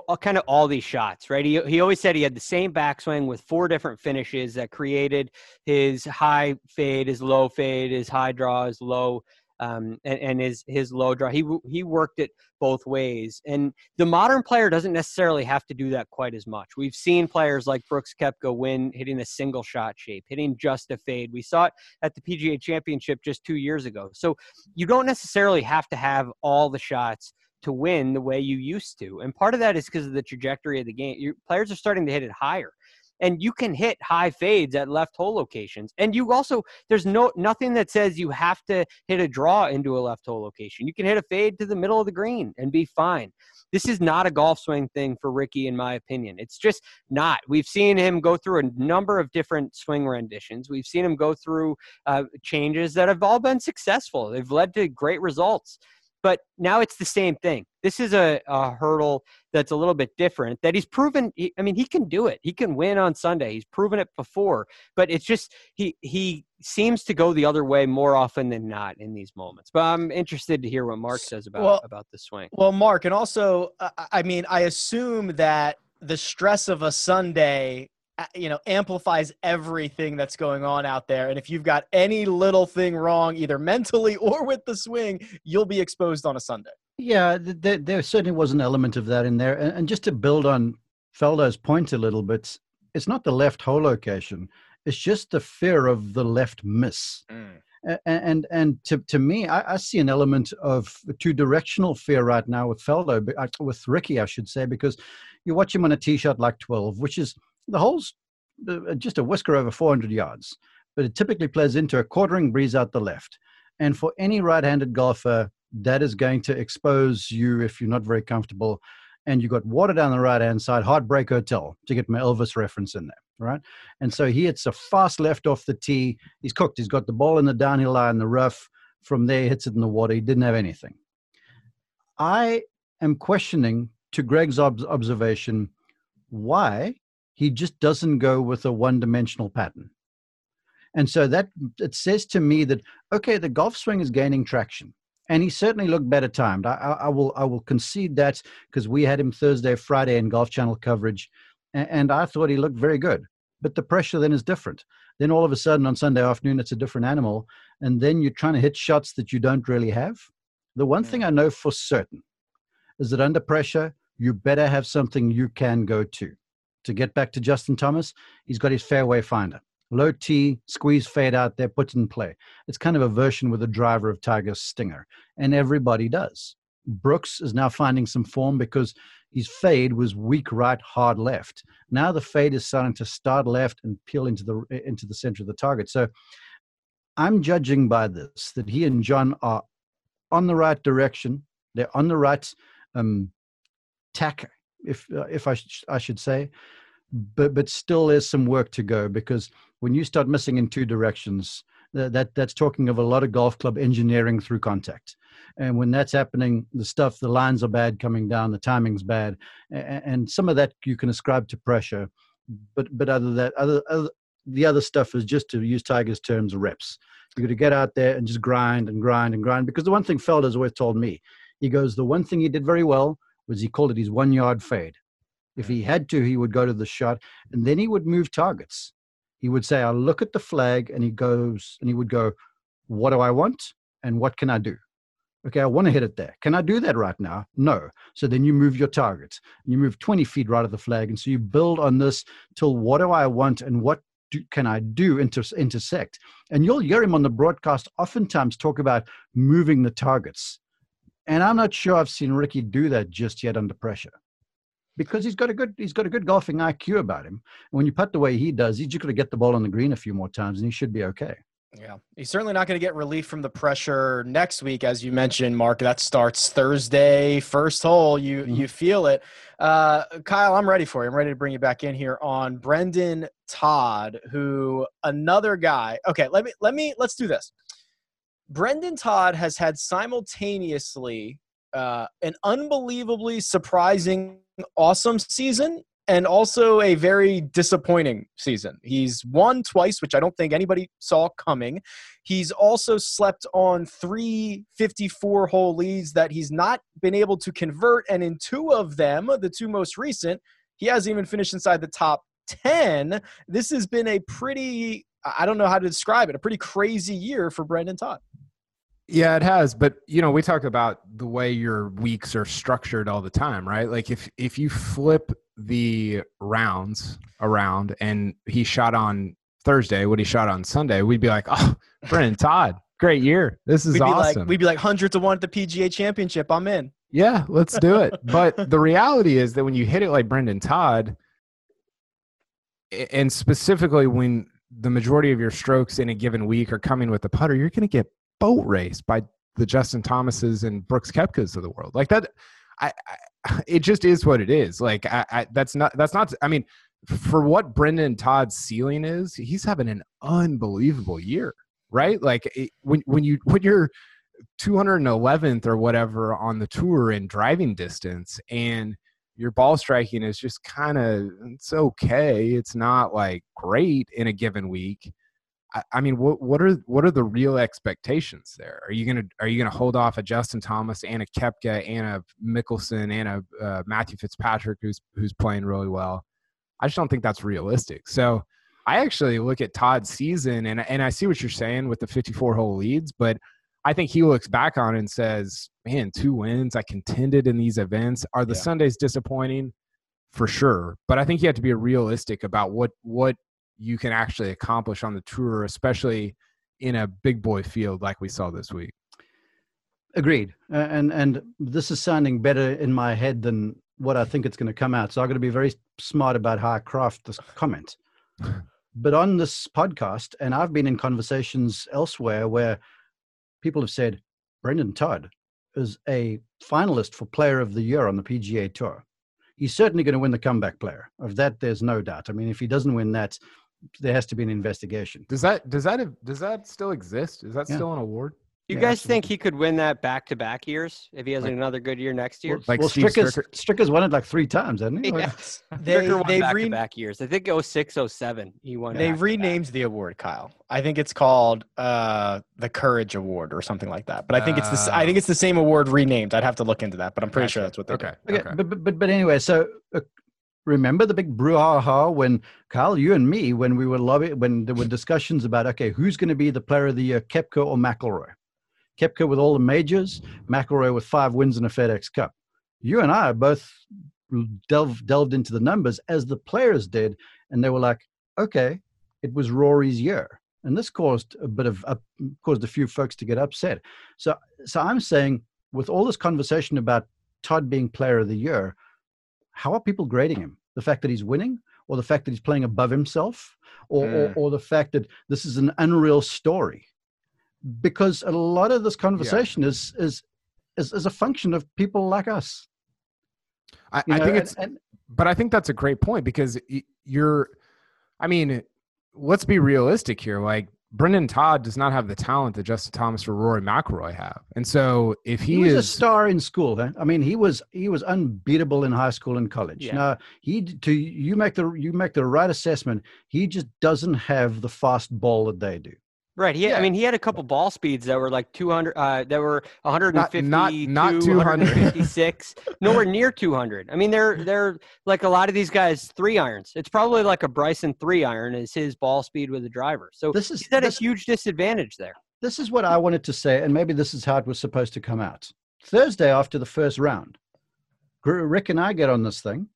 uh, kind of all these shots, right? He, he always said he had the same backswing with four different finishes that created his high fade, his low fade, his high draw, his low, um, and, and his his low draw. He he worked it both ways, and the modern player doesn't necessarily have to do that quite as much. We've seen players like Brooks Koepka win hitting a single shot shape, hitting just a fade. We saw it at the PGA Championship just two years ago. So you don't necessarily have to have all the shots to win the way you used to. And part of that is because of the trajectory of the game. Your players are starting to hit it higher. And you can hit high fades at left hole locations. And you also there's no nothing that says you have to hit a draw into a left hole location. You can hit a fade to the middle of the green and be fine. This is not a golf swing thing for Rickie, in my opinion. It's just not. We've seen him go through a number of different swing renditions. We've seen him go through uh, changes that have all been successful. They've led to great results. But now it's the same thing. This is a, a hurdle that's a little bit different that he's proven. He, I mean, he can do it. He can win on Sunday. He's proven it before. But it's just he he seems to go the other way more often than not in these moments. But I'm interested to hear what Mark says about well, about the swing. Well, Mark, and also, I mean, I assume that the stress of a Sunday you know amplifies everything that's going on out there. And if you've got any little thing wrong either mentally or with the swing you'll be exposed on a sunday. Yeah there, there certainly was an element of that in there. And, and just to build on Faldo's point a little bit it's not the left hole location it's just the fear of the left miss. Mm. and, and and to, to me I, I see an element of two directional fear right now with feldo uh, with rickie i should say because you watch him on a tee shot like 12 which is the hole's uh, just a whisker over 400 yards, but it typically plays into a quartering breeze out the left. And for any right handed golfer, that is going to expose you if you're not very comfortable. And you've got water down the right hand side, Heartbreak Hotel, to get my Elvis reference in there, right? And so he hits a fast left off the tee. He's cooked. He's got the ball in the downhill line, the rough. From there, hits it in the water. He didn't have anything. I am questioning, to Greg's ob- observation, why he just doesn't go with a one dimensional pattern. And so that it says to me that okay, the golf swing is gaining traction, and he certainly looked better timed. I, I, I will I will concede that because we had him Thursday, Friday in Golf Channel coverage, and, and I thought he looked very good. But the pressure then is different. Then all of a sudden on Sunday afternoon, it's a different animal, and then you're trying to hit shots that you don't really have. The one thing mm. I know for certain is that under pressure, you better have something you can go to. To get back to Justin Thomas, he's got his fairway finder. Low T, squeeze fade out there, put in play. It's kind of a version with the driver of Tiger's Stinger, and everybody does. Brooks is now finding some form because his fade was weak right, hard left. Now the fade is starting to start left and peel into the into the center of the target. So I'm judging by this that he and John are on the right direction. They're on the right um, tack, if uh, if I sh- I should say, but but still there's some work to go because when you start missing in two directions, that, that that's talking of a lot of golf club engineering through contact, and when that's happening, the stuff the lines are bad coming down, the timing's bad, and, and some of that you can ascribe to pressure, but but other that other, other the other stuff is just to use Tiger's terms reps. You got to get out there and just grind and grind and grind because the one thing Faldo's always told me, he goes, the one thing he did very well was he called it his one yard fade. If he mm-hmm. had to, he would go to the shot and then he would move targets. He would say, I'll look at the flag and he goes, and he would go, What do I want? And what can I do? Okay, I want to hit it there. Can I do that right now? No. So then you move your targets. You move 20 feet right of the flag. And so you build on this till what do I want and what do, can I do inter- intersect? And you'll hear him on the broadcast oftentimes talk about moving the targets. And I'm not sure I've seen Rickie do that just yet under pressure. Because he's got a good he's got a good golfing IQ about him. And when you putt the way he does, he's just to get the ball on the green a few more times and he should be okay. Yeah, he's certainly not going to get relief from the pressure next week, as you mentioned, Mark. That starts Thursday, first hole. You mm-hmm. you feel it, uh, Kyle. I'm ready for you. I'm ready to bring you back in here on Brendon Todd, who another guy. Okay, let me let me let's do this. Brendon Todd has had simultaneously uh, an unbelievably surprising, awesome season and also a very disappointing season. He's won twice, which I don't think anybody saw coming. He's also slept on three 54 hole leads that he's not been able to convert. And in two of them, the two most recent, he hasn't even finished inside the top 10. This has been a pretty, I don't know how to describe it, a pretty crazy year for Brendon Todd. Yeah, it has, but you know, we talk about the way your weeks are structured all the time, right? Like if if you flip the rounds around and he shot on Thursday, what he shot on Sunday, we'd be like, "Oh, Brendon Todd, great year. This is we'd awesome." Like, we'd be like hundred to one at the PGA Championship. I'm in. Yeah, let's do it. but the reality is that when you hit it like Brendon Todd, and specifically when the majority of your strokes in a given week are coming with the putter, you're going to get boat race by the Justin Thomases and Brooks Koepkas of the world. Like that, I, I it just is what it is. Like I, I, that's not that's not. I mean, for what Brendon Todd's ceiling is, he's having an unbelievable year, right? Like it, when when you when you're 211th or whatever on the tour in driving distance and your ball striking is just kind of it's okay it's not like great in a given week I, mean, what what are what are the real expectations there? Are you gonna are you gonna hold off a Justin Thomas and a Koepka and a Mickelson and a uh, Matthew Fitzpatrick who's who's playing really well? I just don't think that's realistic. So I actually look at Todd's season and and I see what you're saying with the 54 hole leads, but I think he looks back on it and says, "Man, two wins. I contended in these events. Are the yeah. Sundays disappointing?" For sure, but I think you have to be realistic about what what you can actually accomplish on the tour, especially in a big boy field like we saw this week. Agreed. and and this is sounding better in my head than what I think it's going to come out. So I'm going to be very smart about how I craft this comment. but on this podcast, and I've been in conversations elsewhere where people have said Brendon Todd is a finalist for Player of the Year on the PGA Tour. He's certainly going to win the comeback player. Of that, there's no doubt. I mean, if he doesn't win that, there has to be an investigation. Does that does that does that still exist? Is that yeah. still an award? You Yeah, guys think he could win that back to back years if he has Like- another good year next year? Well, Like well Steve Stricker's, Stricker- Stricker's won it like three times, hasn't he? Yes. They- Stricker won they've back re- to back years. I think 06, 07, he won. They renamed the award, Kyle. I think it's called uh, the Courage Award or something like that. But I think it's the s- I think it's the same award renamed. I'd have to look into that, but I'm pretty sure that's what they Okay. did. Okay, okay. But, but but but anyway, so uh, remember the big brouhaha when Kyle, you and me, when we were lobby, when there were discussions about okay, who's going to be the player of the year, Koepka or McIlroy? Koepka with all the majors, McIlroy with five wins in a FedEx Cup. You and I both delved delved into the numbers as the players did, and they were like, okay, it was Rory's year, and this caused a bit of up, caused a few folks to get upset. So so I'm saying with all this conversation about Todd being player of the year, how are people grading him? The fact that he's winning, or the fact that he's playing above himself, or, or, hmm. or the fact that this is an unreal story? Because a lot of this conversation is, is is is a function of people like us. I, I know, think it's and, but I think that's a great point because you're, I mean, let's be realistic here. Like Brendon Todd does not have the talent that Justin Thomas or Rory McIlroy have, and so if he, he, was a star in school. Huh? I mean, he was he was unbeatable in high school and college. Yeah. Now he to you make the you make the right assessment. He just doesn't have the fast ball that they do. Right. He, Yeah. I mean, he had a couple ball speeds that were like 200, uh, that were 150, not- not 200. 156, nowhere near 200. I mean, they're, they're like a lot of these guys, three irons. It's probably like a Bryson three iron is his ball speed with a driver. So This is he's at a huge disadvantage there. this is what I wanted to say, and maybe this is how it was supposed to come out. Thursday after the first round, Rick and I get on this thing.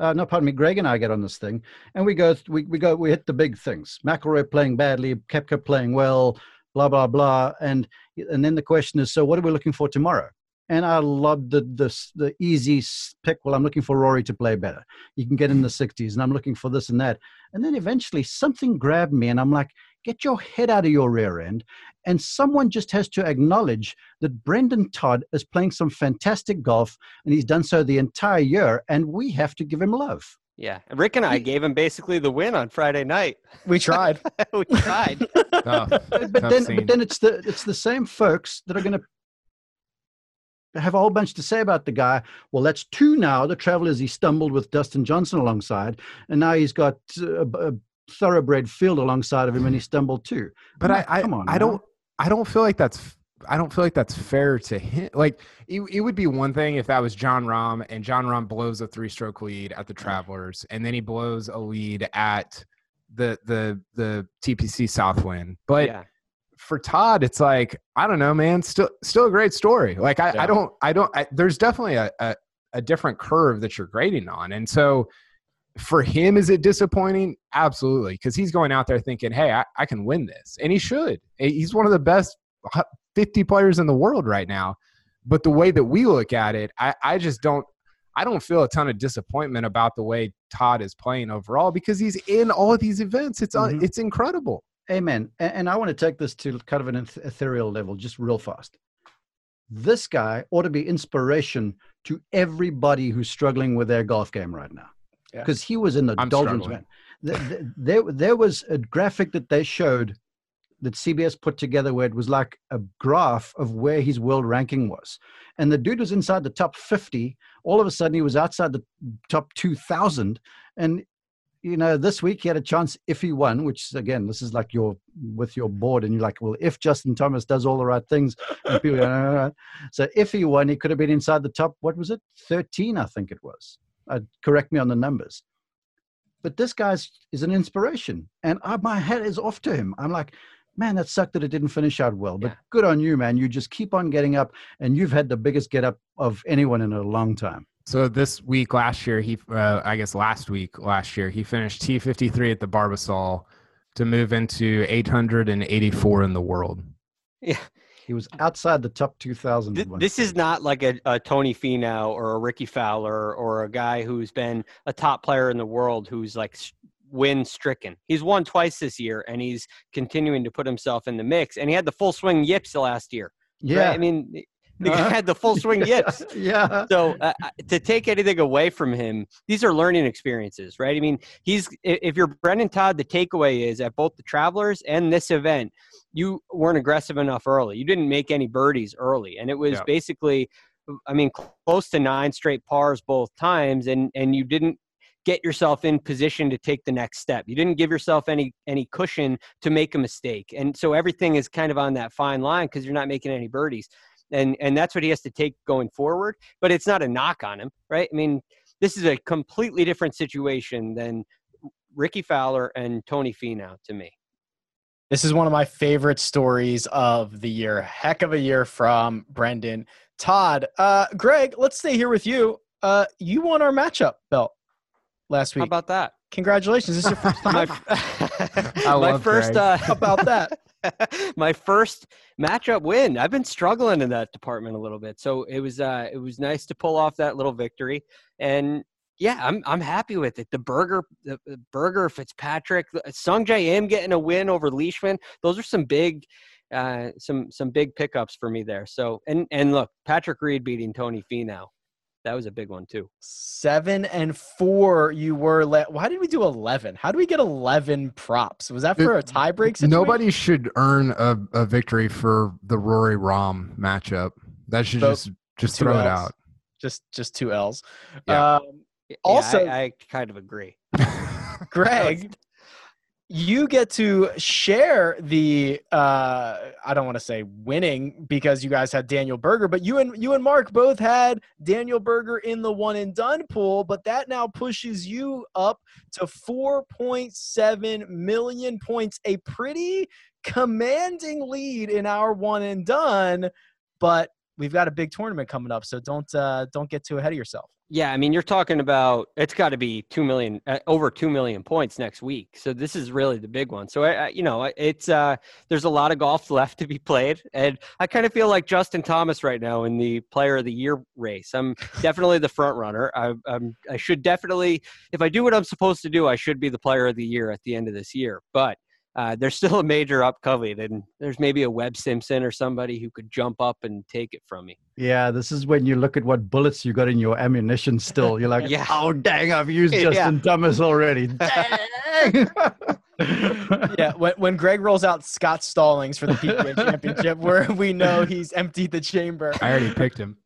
Uh, no, pardon me. Greg and I get on this thing, and we go, we, we go, we hit the big things. McIlroy playing badly, Koepka playing well, blah blah blah, and and then the question is, so what are we looking for tomorrow? And I love the the the easy pick. Well, I'm looking for Rory to play better. You can get in the 60s, and I'm looking for this and that. And then eventually something grabbed me, and I'm like, get your head out of your rear end. And someone just has to acknowledge that Brendon Todd is playing some fantastic golf, and he's done so the entire year, and we have to give him love. Yeah. And Rick and I He- gave him basically the win on Friday night. We tried. we tried. Oh, But, but then, scene. but then it's the it's the same folks that are going to have a whole bunch to say about the guy. Well, that's two now. The travelers he stumbled with Dustin Johnson alongside, and now he's got uh, a, a thoroughbred field alongside of him, and he stumbled too. but I'm I, I, come on I don't, I don't feel like that's, I don't feel like that's fair to him. Like it, it would be one thing if that was Jon Rahm and Jon Rahm blows a three-stroke lead at the mm. Travelers, and then he blows a lead at the the the TPC Southwind. But yeah. for Todd, it's like I don't know, man. Still, still a great story. Like I, Yeah. I don't, I don't. I, there's definitely a, a a different curve that you're grading on, and so for him, is it disappointing? Absolutely, because he's going out there thinking, "Hey, I, I can win this," and he should. He's one of the best 50 players in the world right now. But the way that we look at it, I, I just don't. I don't feel a ton of disappointment about the way Todd is playing overall because he's in all of these events. It's un Mhm. it's incredible. Amen. And, and I want to take this to kind of an eth- ethereal level, just real fast. This guy ought to be inspiration to everybody who's struggling with their golf game right now. Yeah. Because he was in the I'm doldrums, man. Th- th- There, there was a graphic that they showed that CBS put together where it was like a graph of where his world ranking was. And the dude was inside the top 50. All of a sudden, he was outside the top 2,000. And you know, this week he had a chance if he won, which again, this is like your with your board, and you're like, well, if Justin Thomas does all the right things, and people, go, "No, no, no." so if he won, he could have been inside the top. What was it? Thirteen, I think it was. Uh, correct me on the numbers. But this guy's is an inspiration, and I, my hat is off to him. I'm like, man, that sucked that it didn't finish out well, but Yeah. good on you, man. You just keep on getting up, and you've had the biggest get up of anyone in a long time. So this week last year, he uh, I guess last week last year he finished T fifty three at the Barbasol to move into eight hundred and eighty four in the world. He was outside the top 2,000. Th- this is not like a, a Tony Finau or a Rickie Fowler or a guy who's been a top player in the world who's like win stricken. He's won twice this year and he's continuing to put himself in the mix. And he had the full swing yips last year. right? yeah. I mean, The guy had the full swing yips. yeah. So uh, uh, to take anything away from him, these are learning experiences, right? I mean, he's if you're Brendon Todd, the takeaway is at both the Travelers and this event, you weren't aggressive enough early. You didn't make any birdies early, and it was Yeah. basically, I mean, close to nine straight pars both times, and and you didn't get yourself in position to take the next step. You didn't give yourself any any cushion to make a mistake, and so everything is kind of on that fine line because you're not making any birdies and and that's what he has to take going forward. But it's not a knock on him, right? I mean, this is a completely different situation than Rickie Fowler and Tony Finau to me. This is one of my favorite stories of the year. Heck of a year from Brendon. Todd, uh, Greg, let's stay here with you. Uh, you won our matchup belt last How week. about that? Congratulations. This is your first time. my, time. my love first Greg. uh, How about that? my first matchup win. I've been struggling in that department a little bit, so it was uh, it was nice to pull off that little victory. And yeah, I'm I'm happy with it. The Berger, the, the Berger Fitzpatrick, Sungjae Im getting a win over Leishman. Those are some big, uh, some some big pickups for me there. So and and look, Patrick Reed beating Tony Finau, that was a big one too. Seven and four. You were. Le- Why did we do eleven? How do we get eleven props? Was that for a tie break? Situation? Nobody should earn a, a victory for the Rory Rahm matchup. That should So, just just two throw it out. Just just two L's. Yeah. Um, Yeah, Also- I, I kind of agree. Greg, you get to share the uh I don't want to say winning because you guys had Daniel Berger, but you and you and Mark both had Daniel Berger in the one and done pool, but that now pushes you up to 4.7 million points, a pretty commanding lead in our one and done, but we've got a big tournament coming up, so don't uh don't get too ahead of yourself. Yeah, I mean, you're talking about it's got to be two million, uh, over two million points next week. So this is really the big one. So I, I, you know, it's uh, there's a lot of golf left to be played, and I kind of feel like Justin Thomas right now in the Player of the Year race. I'm definitely the front runner. I, I'm, I should definitely, if I do what I'm supposed to do, I should be the Player of the Year at the end of this year. But uh, there's still a major upcoming, and there's maybe a Webb Simpson or somebody who could jump up and take it from me. Yeah, this is when you look at what bullets you got in your ammunition still. You're like, Yeah. oh, dang, I've used Yeah. Justin Thomas already. Yeah, when, when Greg rolls out Scott Stallings for the PGA Championship, where we know he's emptied the chamber. I already picked him.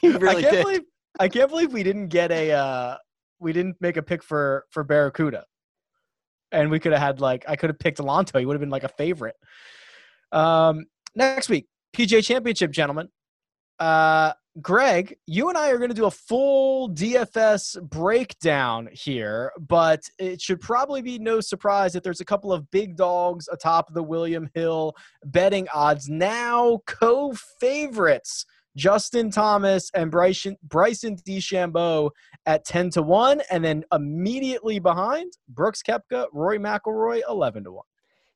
He I can't did. believe I can't believe we didn't get a uh, we didn't make a pick for for Barracuda, and we could have had like I could have picked Alonto. He would have been like a favorite. Um, next week, PGA Championship, gentlemen. Uh, Greg, you and I are going to do a full DFS breakdown here, but it should probably be no surprise that there's a couple of big dogs atop the William Hill betting odds now co-favorites. Justin Thomas and Bryson Bryson DeChambeau at 10 to 1 and then immediately behind Brooks Koepka, Roy McIlroy 11 to 1.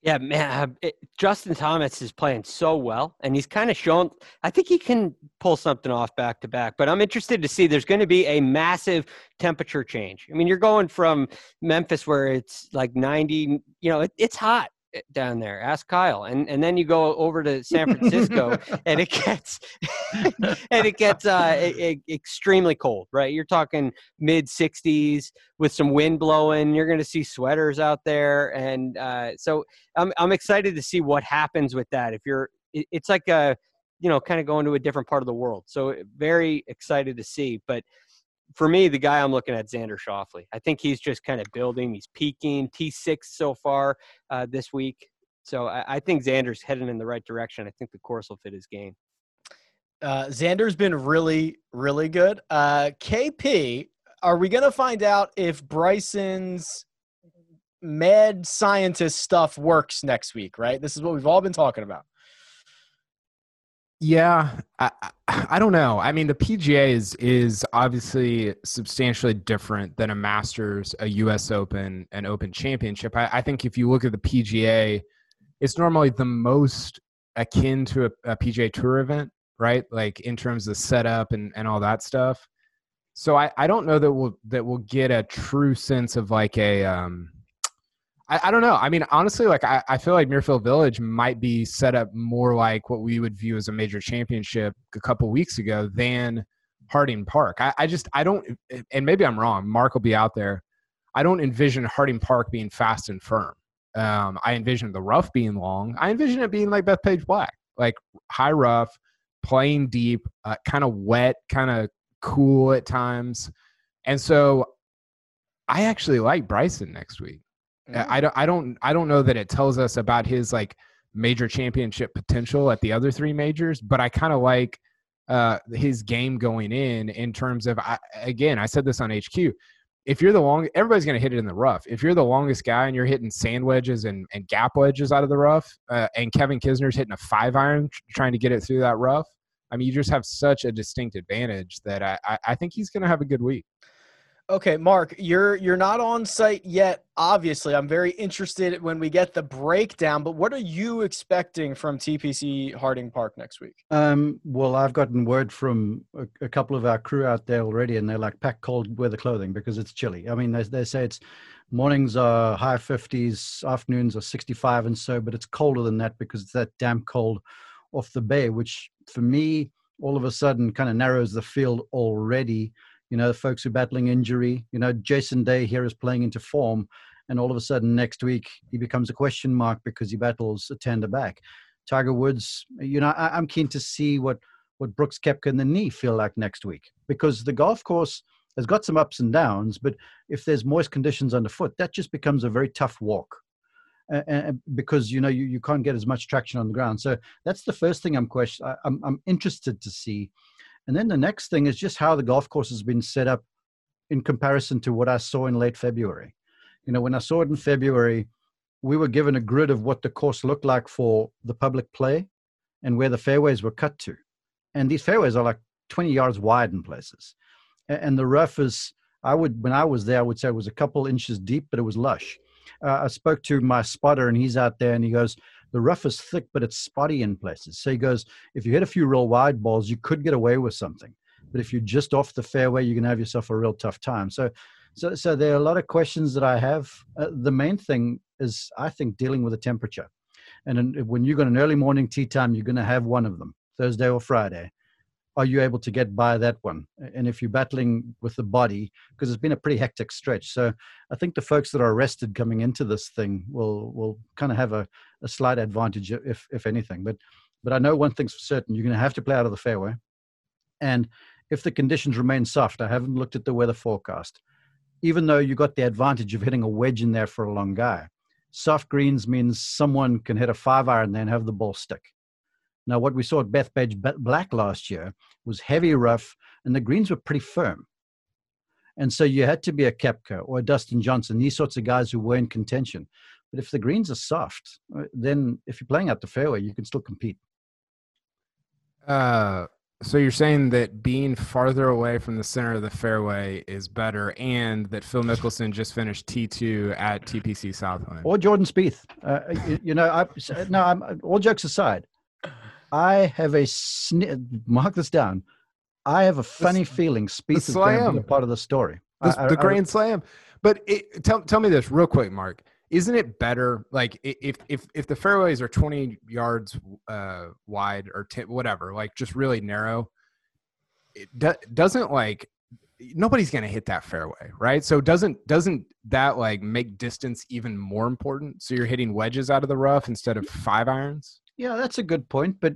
Yeah, man. uh, It, Justin Thomas is playing so well, and he's kind of shown. I think he can pull something off back to back. But I'm interested to see. There's going to be a massive temperature change. I mean, you're going from Memphis where it's like 90. You know, it, it's hot down there. Ask Kyle, and and then you go over to San Francisco, and it gets and it gets uh, e- e- extremely cold. Right? You're talking mid 60s with some wind blowing. You're going to see sweaters out there, and uh, so I'm I'm excited to see what happens with that. If you're, it- it's like a, you know, kind of going to a different part of the world. So very excited to see. But for me, the guy I'm looking at, Xander Schauffele. I think he's just kind of building. He's peaking. T6 so far uh, this week. So I, I think Xander's heading in the right direction. I think the course will fit his game. Uh, Xander's been really, really good. Uh, KP, are we going to find out if Bryson's mad scientist stuff works next week, right? This is what we've all been talking about. Yeah, I, I don't know. I mean, the PGA is is obviously substantially different than a Masters, a U.S. Open, an Open Championship. I, I think if you look at the PGA, it's normally the most akin to a, a PGA Tour event, right? Like in terms of setup and and all that stuff. So I I don't know that we'll that we'll get a true sense of like a um I, I don't know. I mean, honestly, like I, I feel like Muirfield Village might be set up more like what we would view as a major championship a couple weeks ago than Harding Park. I, I just I don't, and maybe I'm wrong. Mark will be out there. I don't envision Harding Park being fast and firm. Um, I envision the rough being long. I envision it being like Bethpage Black, like high rough, playing deep, uh, kind of wet, kind of cool at times. And so I actually like Bryson next week. Mm. I don't I don't I don't know that it tells us about his like major championship potential at the other three majors, but I kind of like uh his game going in in terms of I, again, I said this on HQ. If you're the long everybody's going to hit it in the rough. If you're the longest guy and you're hitting sand wedges and, and gap wedges out of the rough, uh, and Kevin Kisner's hitting a five iron trying to get it through that rough, I mean, you just have such a distinct advantage that I, I, I think he's going to have a good week. Okay, Mark, you're you're not on site yet. Obviously, I'm very interested when we get the breakdown. But what are you expecting from TPC Harding Park next week? Um, well, I've gotten word from a, a couple of our crew out there already, and they're like, pack cold weather clothing because it's chilly. I mean, they, they say it's mornings are high 50s, afternoons are 65 and so, but it's colder than that because it's that damp cold off the bay, which for me, all of a sudden kind of narrows the field already you know, folks who are battling injury. You know, Jason Day here is playing into form, and all of a sudden next week he becomes a question mark because he battles a tender back. Tiger Woods, you know, I, am keen to see what what Brooks Koepka and the knee feel like next week because the golf course has got some ups and downs, but if there's moist conditions underfoot, that just becomes a very tough walk. Uh, because you know you, you can't get as much traction on the ground, so that's the first thing I'm question. I, I'm I'm interested to see and then the next thing is just how the golf course has been set up in comparison to what I saw in late February. You know, when I saw it in February, we were given a grid of what the course looked like for the public play and where the fairways were cut to. And these fairways are like 20 yards wide in places. And the rough is, I would, when I was there, I would say it was a couple inches deep, but it was lush. Uh, I spoke to my spotter and he's out there and he goes, the rough is thick, but it's spotty in places. So he goes, if you hit a few real wide balls, you could get away with something. But if you're just off the fairway, you're going to have yourself a real tough time. So, so, so there are a lot of questions that I have. Uh, the main thing is, I think, dealing with the temperature. And when you've got an early morning tea time, you're going to have one of them, Thursday or Friday are you able to get by that one? And if you're battling with the body, because it's been a pretty hectic stretch. So I think the folks that are rested coming into this thing will will kind of have a, a slight advantage, if if anything. But but I know one thing's for certain: you're going to have to play out of the fairway. And if the conditions remain soft, I haven't looked at the weather forecast. Even though you got the advantage of hitting a wedge in there for a long guy, soft greens means someone can hit a five iron and have the ball stick now, what we saw at Bethpage Black last year was heavy rough, and the greens were pretty firm. And so you had to be a Koepka or a Dustin Johnson, these sorts of guys who were in contention. But if the greens are soft, uh, then if you're playing out the fairway, you can still compete. Uh, so you're saying that being farther away from the center of the fairway is better, and that Phil Mickelson just finished T2 at TPC Southwind, or Jordan Spieth. Uh, you, you, know, I, no, I'm, all jokes aside, I have a mark this down. I have a funny the, feeling Spieth is going to be part of the story. This, I, the I, Grand I, Slam. But it, tell tell me this real quick, Mark. Isn't it better like if if if the fairways are 20 yards uh, wide or 10, whatever, like just really narrow, it do, doesn't like nobody's going to hit that fairway, right? So doesn't doesn't that like make distance even more important? So you're hitting wedges out of the rough instead of five irons? Yeah, that's a good point. But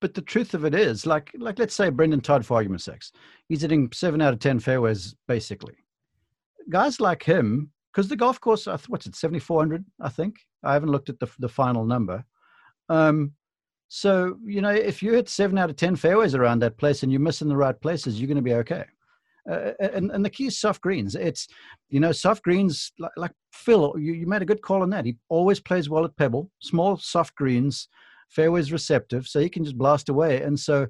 but the truth of it is, like like let's say Brendon Todd, for argument's sake, he's hitting seven out of ten fairways basically. Guys like him, because the golf course, what's it, seventy four hundred? I think I haven't looked at the the final number. Um, so you know, if you hit seven out of ten fairways around that place and you miss in the right places, you're going to be okay. Uh, and, and the key is soft greens. It's, you know, soft greens, like, like Phil, you, you made a good call on that. He always plays well at Pebble, small, soft greens, fairways receptive, so he can just blast away. And so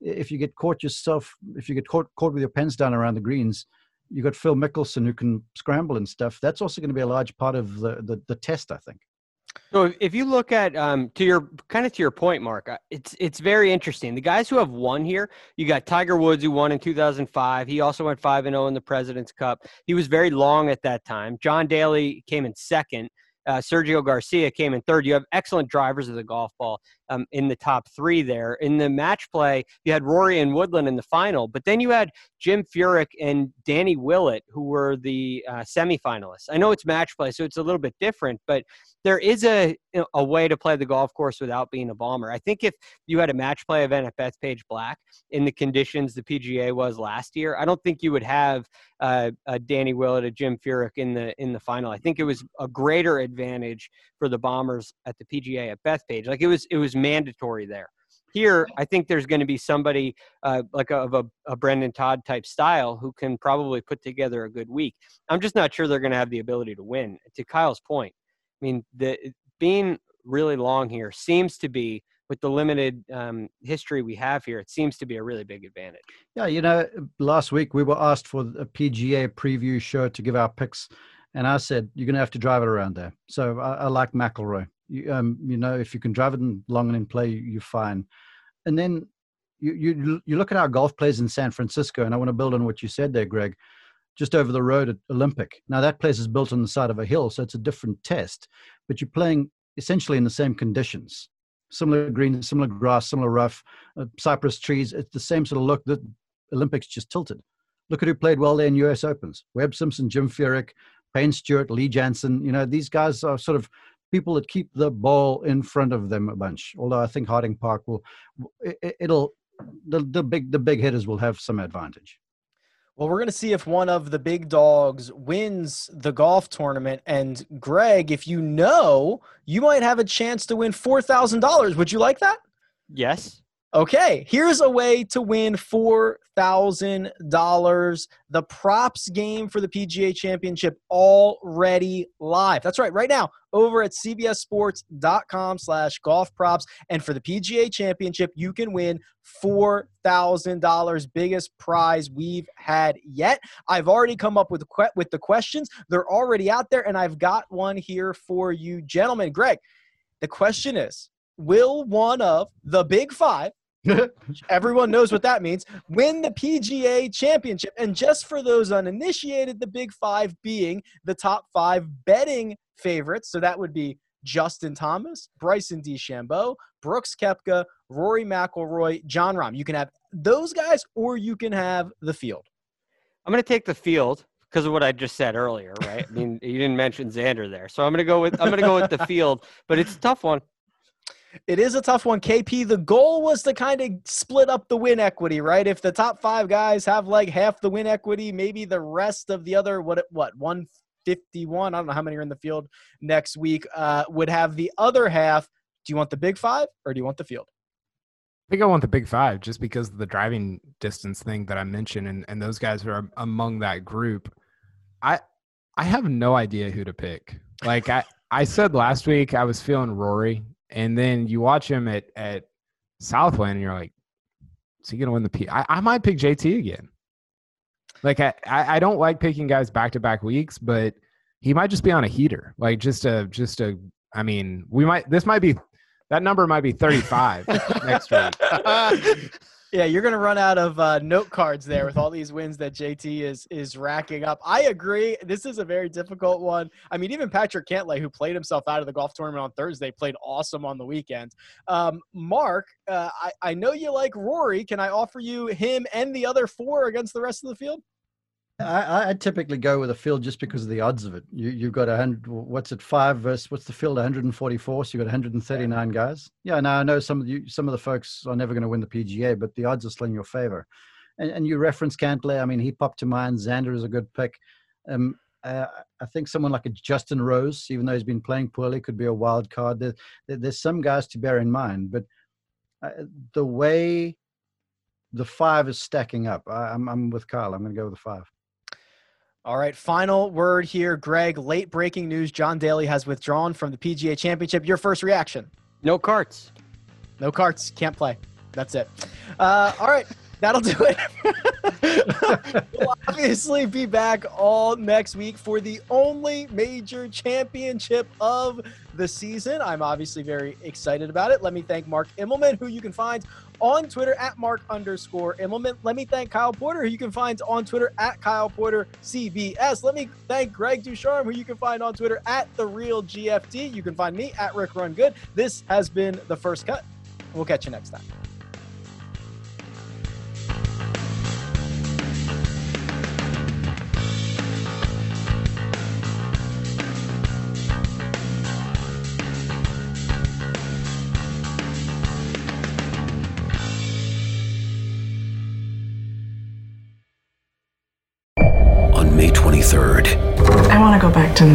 if you get caught yourself, if you get caught, caught with your pens down around the greens, you got Phil Mickelson who can scramble and stuff. That's also going to be a large part of the, the, the test, I think. So if you look at um, to your kind of to your point, Mark, uh, it's it's very interesting. The guys who have won here, you got Tiger Woods who won in 2005. He also went five and zero oh in the President's Cup. He was very long at that time. John Daly came in second. Uh, Sergio Garcia came in third. You have excellent drivers of the golf ball um, in the top three there. In the match play, you had Rory and Woodland in the final, but then you had Jim Furyk and Danny Willett, who were the uh, semifinalists. I know it's match play, so it's a little bit different, but there is a a way to play the golf course without being a bomber. I think if you had a match play event at Bethpage Black in the conditions the PGA was last year, I don't think you would have uh, a Danny Willett, a Jim Furyk in the in the final. I think it was a greater advantage for the Bombers at the PGA at Bethpage. Like it was it was mandatory there. Here, I think there's going to be somebody uh, like a, of a, a Brendon Todd type style who can probably put together a good week. I'm just not sure they're going to have the ability to win. To Kyle's point, I mean, the being really long here seems to be with the limited um, history we have here, it seems to be a really big advantage. Yeah, you know, last week we were asked for a PGA preview show to give our picks, and I said you're going to have to drive it around there. So I, I like McIlroy. You, um, you know, if you can drive it long and in play, you're fine. And then you you you look at our golf plays in San Francisco, and I want to build on what you said there, Greg. Just over the road at Olympic. Now that place is built on the side of a hill, so it's a different test, but you're playing essentially in the same conditions similar green, similar grass, similar rough, uh, cypress trees. It's the same sort of look. The Olympics just tilted. Look at who played well there in U.S. Opens: Webb Simpson, Jim Furyk, Payne Stewart, Lee Janzen. You know, these guys are sort of people that keep the ball in front of them a bunch. Although I think Harding Park will, it, it'll the the big the big hitters will have some advantage. Well, we're going to see if one of the big dogs wins the golf tournament. And Greg, if you know, you might have a chance to win $4,000. Would you like that? Yes. Okay, here's a way to win $4,000. The props game for the PGA Championship already live. That's right, right now over at cbssports.com slash golf props. And for the PGA Championship, you can win $4,000, biggest prize we've had yet. I've already come up with, with the questions. They're already out there, and I've got one here for you, gentlemen. Greg, the question is, will one of the big five Everyone knows what that means. Win the PGA championship. And just for those uninitiated, the big five being the top five betting favorites. So that would be Justin Thomas, Bryson DeChambeau, Brooks Koepka, Rory McIlroy, Jon Rahm. You can have those guys or you can have the field. I'm going to take the field because of what I just said earlier, right? I mean, you didn't mention Xander there. So I'm going to go with I'm going to go with the field, but it's a tough one. It is a tough one, KP. The goal was to kind of split up the win equity, right? If the top five guys have like half the win equity, maybe the rest of the other what what one fifty one. I don't know how many are in the field next week. Uh, would have the other half. Do you want the big five or do you want the field? I think I want the big five just because of the driving distance thing that I mentioned, and, and those guys are among that group. I I have no idea who to pick. Like I, I said last week, I was feeling Rory and then you watch him at at Southwind, and you're like, is he gonna win the P? I, I might pick JT again. Like I, I don't like picking guys back to back weeks, but he might just be on a heater. Like just a just a. I mean, we might. This might be that number might be 35 next week. Yeah, you're going to run out of uh, note cards there with all these wins that JT is is racking up. I agree. This is a very difficult one. I mean, even Patrick Cantlay, who played himself out of the golf tournament on Thursday, played awesome on the weekend. Um, Mark, uh, I, I know you like Rory. Can I offer you him and the other four against the rest of the field? I, I typically go with a field just because of the odds of it. You, you've got a hundred. What's it? Five versus what's the field? 144. So you've got 139 guys. Yeah. Now I know some of you, some of the folks are never going to win the PGA, but the odds are still in your favor. And, and you reference Cantlay. I mean, he popped to mind. Xander is a good pick. Um, uh, I think someone like a Justin Rose, even though he's been playing poorly, could be a wild card. There, there, there's some guys to bear in mind, but uh, the way the five is stacking up, I, I'm, I'm with Kyle. I'm going to go with the five. All right, final word here, Greg. Late breaking news: John Daly has withdrawn from the PGA Championship. Your first reaction? No carts. No carts. Can't play. That's it. Uh, all right. that'll do it. we'll obviously be back all next week for the only major championship of the season. I'm obviously very excited about it. Let me thank Mark Immelman, who you can find on Twitter at Mark underscore Immelman. Let me thank Kyle Porter, who you can find on Twitter at Kyle Porter CBS. Let me thank Greg Ducharme, who you can find on Twitter at The Real GFD. You can find me at Rick Run Good. This has been The First Cut. We'll catch you next time.